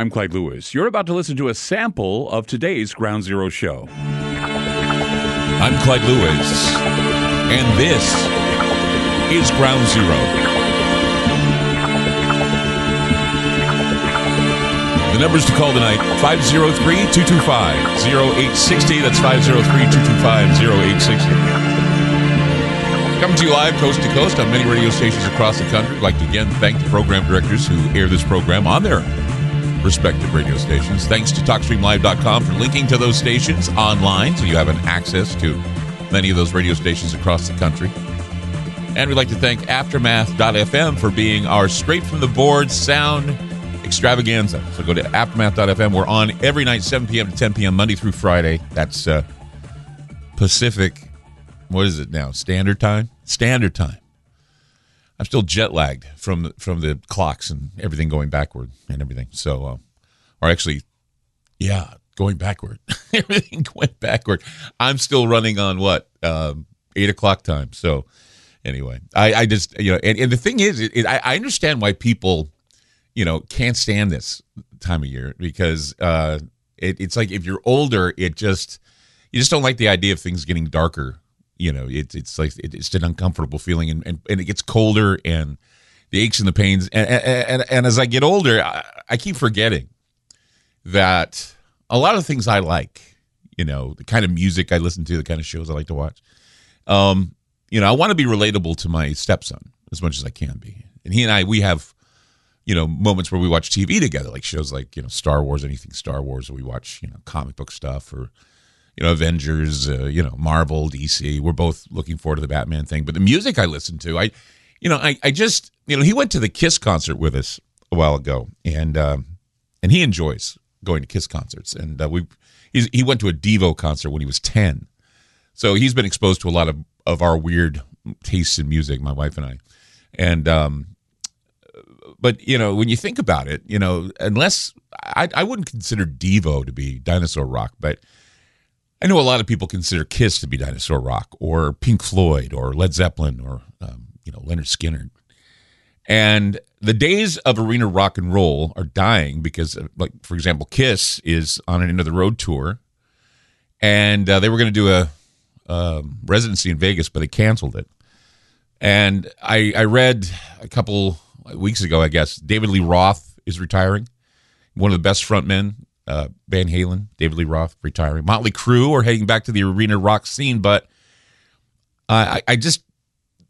I'm Clyde Lewis. You're about to listen to a sample of today's Ground Zero show. I'm Clyde Lewis, and this is Ground Zero. The numbers to call tonight 503 225 0860. That's 503 225 0860. Coming to you live coast to coast on many radio stations across the country. I'd like to again thank the program directors who air this program on their respective radio stations. Thanks to TalkStreamLive.com for linking to those stations online so you have an access to many of those radio stations across the country. And we'd like to thank Aftermath.fm for being our straight from the board sound extravaganza. So go to Aftermath.fm. We're on every night, 7 p.m. to 10 p.m., Monday through Friday. That's uh, Pacific what is it now? Standard time. Standard time. I'm still jet lagged from from the clocks and everything going backward and everything. So, uh, or actually, yeah, going backward. everything went backward. I'm still running on what um, eight o'clock time. So, anyway, I, I just you know, and, and the thing is, it, it, I, I understand why people, you know, can't stand this time of year because uh, it, it's like if you're older, it just you just don't like the idea of things getting darker you know, it's it's like it's an uncomfortable feeling, and, and, and it gets colder, and the aches and the pains, and and, and as I get older, I, I keep forgetting that a lot of things I like, you know, the kind of music I listen to, the kind of shows I like to watch. Um, you know, I want to be relatable to my stepson as much as I can be, and he and I we have you know moments where we watch TV together, like shows like you know Star Wars, anything Star Wars, or we watch you know comic book stuff or you know, Avengers, uh, you know, Marvel, DC. We're both looking forward to the Batman thing. But the music I listen to, I, you know, I, I just, you know, he went to the Kiss concert with us a while ago, and um, and he enjoys going to Kiss concerts. And uh, we, he went to a Devo concert when he was ten, so he's been exposed to a lot of of our weird tastes in music. My wife and I, and um, but you know, when you think about it, you know, unless I, I wouldn't consider Devo to be dinosaur rock, but I know a lot of people consider Kiss to be dinosaur rock, or Pink Floyd, or Led Zeppelin, or um, you know Lynyrd Skynyrd. And the days of arena rock and roll are dying because, like for example, Kiss is on an end of the road tour, and uh, they were going to do a um, residency in Vegas, but they canceled it. And I, I read a couple weeks ago, I guess, David Lee Roth is retiring, one of the best frontmen uh, Van Halen, David Lee Roth retiring, Motley Crue are heading back to the arena rock scene, but I, I just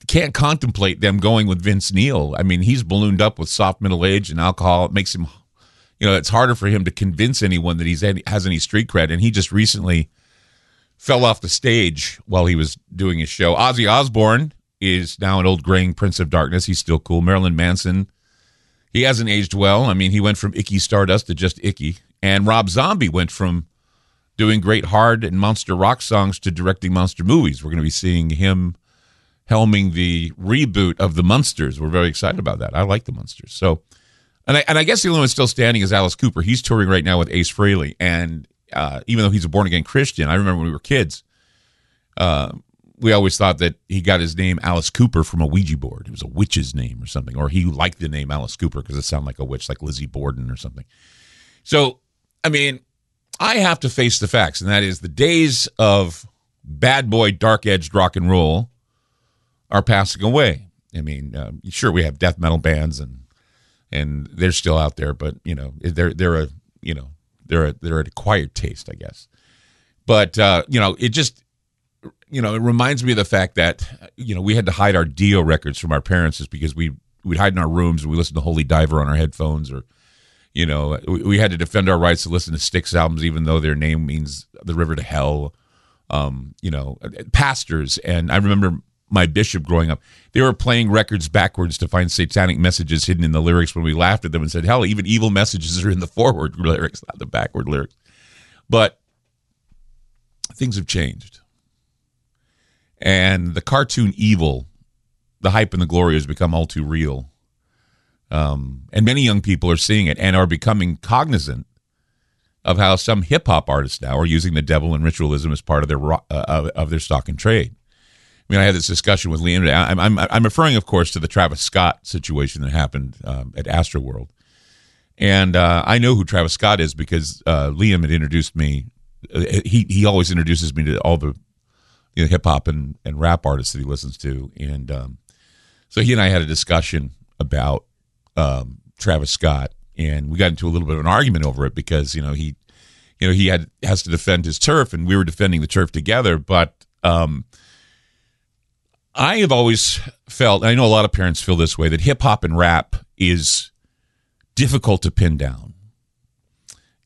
can't contemplate them going with Vince Neil. I mean, he's ballooned up with soft middle age and alcohol. It makes him, you know, it's harder for him to convince anyone that he's any, has any street cred. And he just recently fell off the stage while he was doing his show. Ozzy Osbourne is now an old graying Prince of Darkness. He's still cool. Marilyn Manson, he hasn't aged well. I mean, he went from Icky Stardust to just Icky. And Rob Zombie went from doing great hard and monster rock songs to directing monster movies. We're going to be seeing him helming the reboot of the Munsters. We're very excited about that. I like the Munsters. So, and I, and I guess the only one still standing is Alice Cooper. He's touring right now with Ace Frehley, and uh, even though he's a born again Christian, I remember when we were kids, uh, we always thought that he got his name Alice Cooper from a Ouija board. It was a witch's name or something, or he liked the name Alice Cooper because it sounded like a witch, like Lizzie Borden or something. So I mean, I have to face the facts, and that is the days of bad boy, dark edged rock and roll are passing away. I mean, uh, sure, we have death metal bands, and and they're still out there, but you know, they're they're a you know they're a they're an acquired taste, I guess. But uh, you know, it just you know it reminds me of the fact that you know we had to hide our Dio records from our parents just because we we'd hide in our rooms and we listened to Holy Diver on our headphones or you know, we, we, had to defend our rights to listen to Styx albums, even though their name means the river to hell. Um, you know, pastors. And I remember my bishop growing up, they were playing records backwards to find satanic messages hidden in the lyrics when we laughed at them and said, hell, even evil messages are in the forward lyrics, not the backward lyrics. But things have changed. And the cartoon evil, the hype and the glory has become all too real. Um, and many young people are seeing it and are becoming cognizant of how some hip hop artists now are using the devil and ritualism as part of their uh, of their stock and trade. I mean, I had this discussion with Liam. I'm, I'm, I'm referring, of course, to the Travis Scott situation that happened um, at Astroworld. And uh, I know who Travis Scott is because uh, Liam had introduced me. Uh, he he always introduces me to all the you know, hip hop and, and rap artists that he listens to. And um, so he and I had a discussion about um, Travis Scott, and we got into a little bit of an argument over it because you know he, you know, he had has to defend his turf, and we were defending the turf together. But um, I have always felt, I know a lot of parents feel this way, that hip hop and rap is difficult to pin down.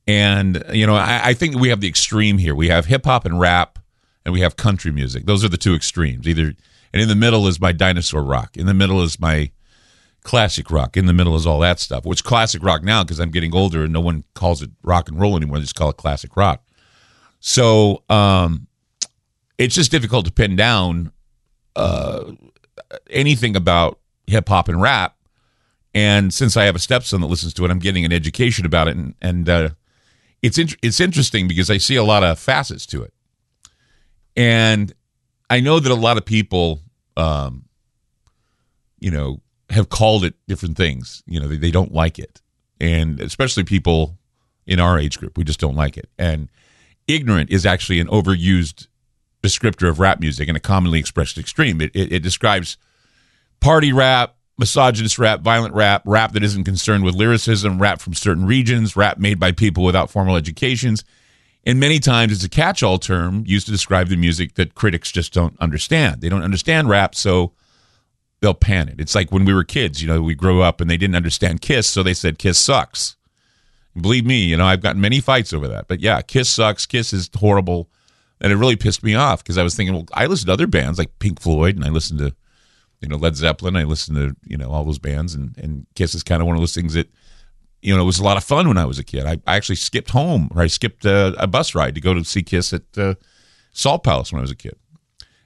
And you know, I, I think we have the extreme here. We have hip hop and rap and we have country music. Those are the two extremes. Either and in the middle is my dinosaur rock. In the middle is my classic rock. In the middle is all that stuff. Which classic rock now because I'm getting older and no one calls it rock and roll anymore. They just call it classic rock. So um, it's just difficult to pin down uh, anything about hip hop and rap. And since I have a stepson that listens to it, I'm getting an education about it, and, and uh, it's in, it's interesting because I see a lot of facets to it. And I know that a lot of people, um, you know, have called it different things. You know, they, they don't like it. And especially people in our age group, we just don't like it. And ignorant is actually an overused descriptor of rap music and a commonly expressed extreme. It, it, it describes party rap, misogynist rap, violent rap, rap that isn't concerned with lyricism, rap from certain regions, rap made by people without formal educations and many times it's a catch all term used to describe the music that critics just don't understand. They don't understand rap, so they'll pan it. It's like when we were kids, you know, we grew up and they didn't understand Kiss, so they said Kiss sucks. believe me, you know, I've gotten many fights over that. But yeah, Kiss sucks. Kiss is horrible. And it really pissed me off because I was thinking, well, I listen to other bands like Pink Floyd and I listen to, you know, Led Zeppelin. I listen to, you know, all those bands and, and Kiss is kind of one of those things that you know, it was a lot of fun when I was a kid. I, I actually skipped home, or I skipped a, a, bus ride to go to see Kiss at uh, Salt Palace when I was a kid,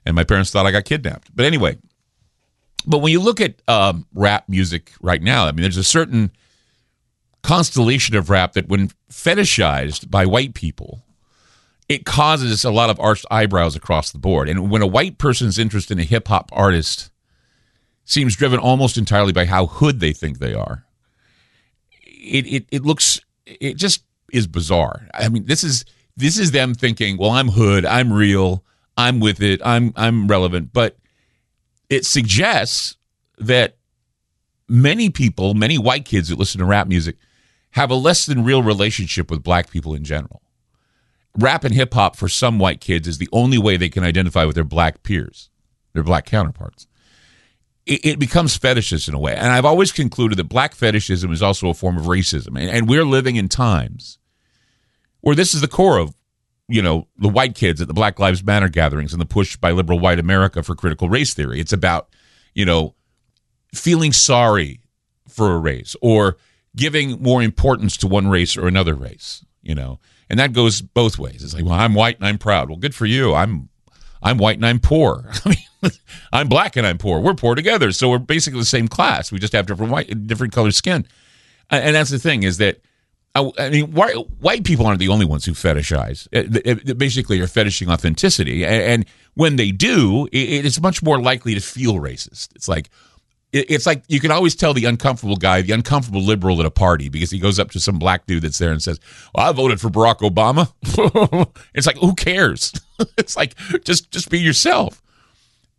and my parents thought I got kidnapped. But anyway, but when you look at um, rap music right now, I mean, there's a certain constellation of rap that, when fetishized by white people, it causes a lot of arched eyebrows across the board. And when a white person's interest in a hip hop artist seems driven almost entirely by how hood they think they are it, it it looks it just is bizarre. I mean, this is this is them thinking, well, I'm hood, I'm real, I'm with it, I'm I'm relevant, but it suggests that many people, many white kids that listen to rap music have a less than real relationship with black people in general. Rap and hip hop for some white kids is the only way they can identify with their black peers, their black counterparts it, it, becomes fetishist in a way. And I've always concluded that black fetishism is also a form of racism. And, and we're living in times where this is the core of, you know, the white kids at the Black Lives Matter gatherings and the push by liberal white America for critical race theory. It's about, you know, feeling sorry for a race or giving more importance to one race or another race, you know. And that goes both ways. It's like, well, I'm white and I'm proud. Well, good for you. I'm I'm white and I'm poor. I mean, I'm black and I'm poor. We're poor together, so we're basically the same class. We just have different white, different color skin. And that's the thing is that I mean, white, white people aren't the only ones who fetishize. basically, are fetishing authenticity, and when they do, it's much more likely to feel racist. It's like it's like you can always tell the uncomfortable guy, the uncomfortable liberal at a party, because he goes up to some black dude that's there and says, well, "I voted for Barack Obama." it's like, who cares? it's like just just be yourself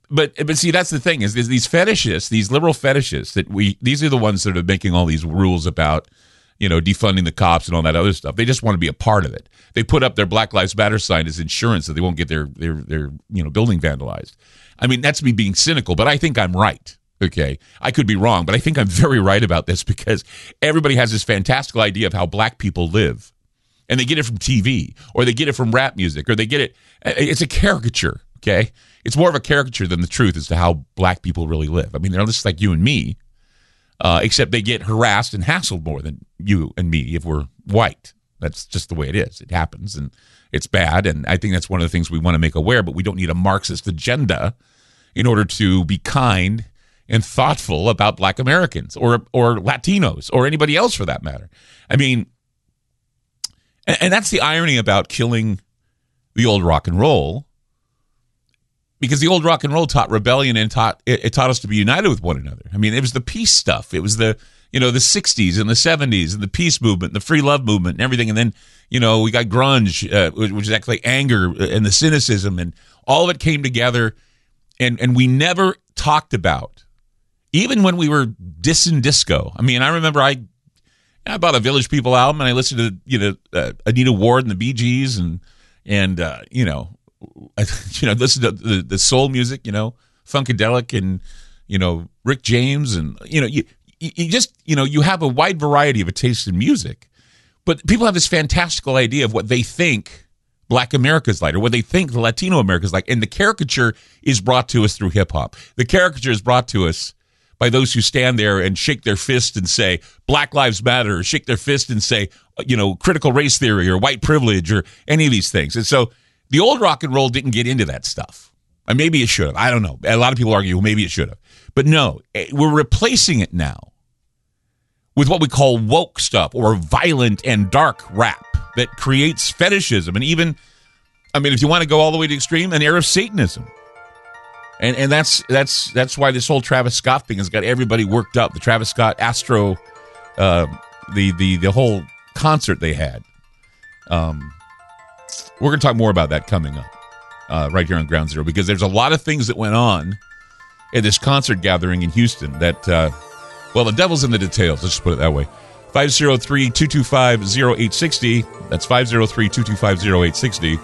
but but see that's the thing is, is these fetishists these liberal fetishists that we these are the ones that are making all these rules about you know defunding the cops and all that other stuff. They just want to be a part of it. They put up their black lives matter sign as insurance that they won't get their their their you know building vandalized. I mean that's me being cynical but i think i'm right okay? I could be wrong but i think i'm very right about this because everybody has this fantastical idea of how black people live. And they get it from tv or they get it from rap music or they get it it's a caricature okay? It's more of a caricature than the truth as to how black people really live. I mean, they're just like you and me, uh, except they get harassed and hassled more than you and me if we're white. That's just the way it is. It happens, and it's bad. And I think that's one of the things we want to make aware. But we don't need a Marxist agenda in order to be kind and thoughtful about Black Americans or or Latinos or anybody else for that matter. I mean, and, and that's the irony about killing the old rock and roll because the old rock and roll taught rebellion and taught it, it, taught us to be united with one another. I mean, it was the peace stuff. It was the you know, the 60s and the 70s and the peace movement, the free love movement and everything. And then, you know, we got grunge, uh, which is actually anger and the cynicism and all of it came together. And, and we never talked about, even when we were dissing disco. I mean, I remember I, I bought a Village People album and I listened to, you know, uh, Anita Ward and the Bee Gees and, and, uh, you know, you know, listen to the, the soul music, you know, Funkadelic and, you know, Rick James and, you know, you, you just you know you have a wide variety of a taste in music but people have this fantastical idea of what they think black america's like or what they think the latino america's like and the caricature is brought to us through hip-hop the caricature is brought to us by those who stand there and shake their fist and say black lives matter or shake their fist and say you know critical race theory or white privilege or any of these things. And so the old rock and roll didn't get into that stuff and maybe it should have i don't know a lot of people argue well, maybe it should have but no eh, we're replacing it now with what we call woke stuff or violent and dark rap that creates fetishism and even I mean if you want to go all the way to extreme an air of satanism. And and that's that's that's why this whole Travis Scott thing has got everybody worked up. The Travis Scott Astro uh, the the the whole concert they had. Um we're going to talk more about that coming up. Uh, right here on Ground Zero because there's a lot of things that went on at this concert gathering in Houston that uh, well, the devil's in the details. Let's just put it that way. 503 225 0860. That's 503 225 0860.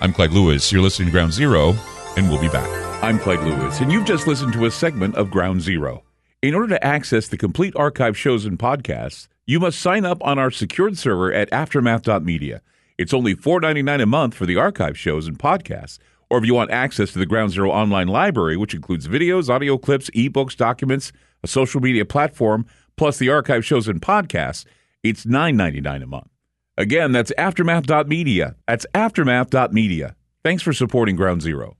I'm Clyde Lewis. You're listening to Ground Zero, and we'll be back. I'm Clyde Lewis, and you've just listened to a segment of Ground Zero. In order to access the complete archive shows and podcasts, you must sign up on our secured server at aftermath.media. It's only $4.99 a month for the archive shows and podcasts. Or if you want access to the Ground Zero online library, which includes videos, audio clips, ebooks, documents, a social media platform, plus the archive shows and podcasts, it's $9.99 a month. Again, that's aftermath.media. That's aftermath.media. Thanks for supporting Ground Zero.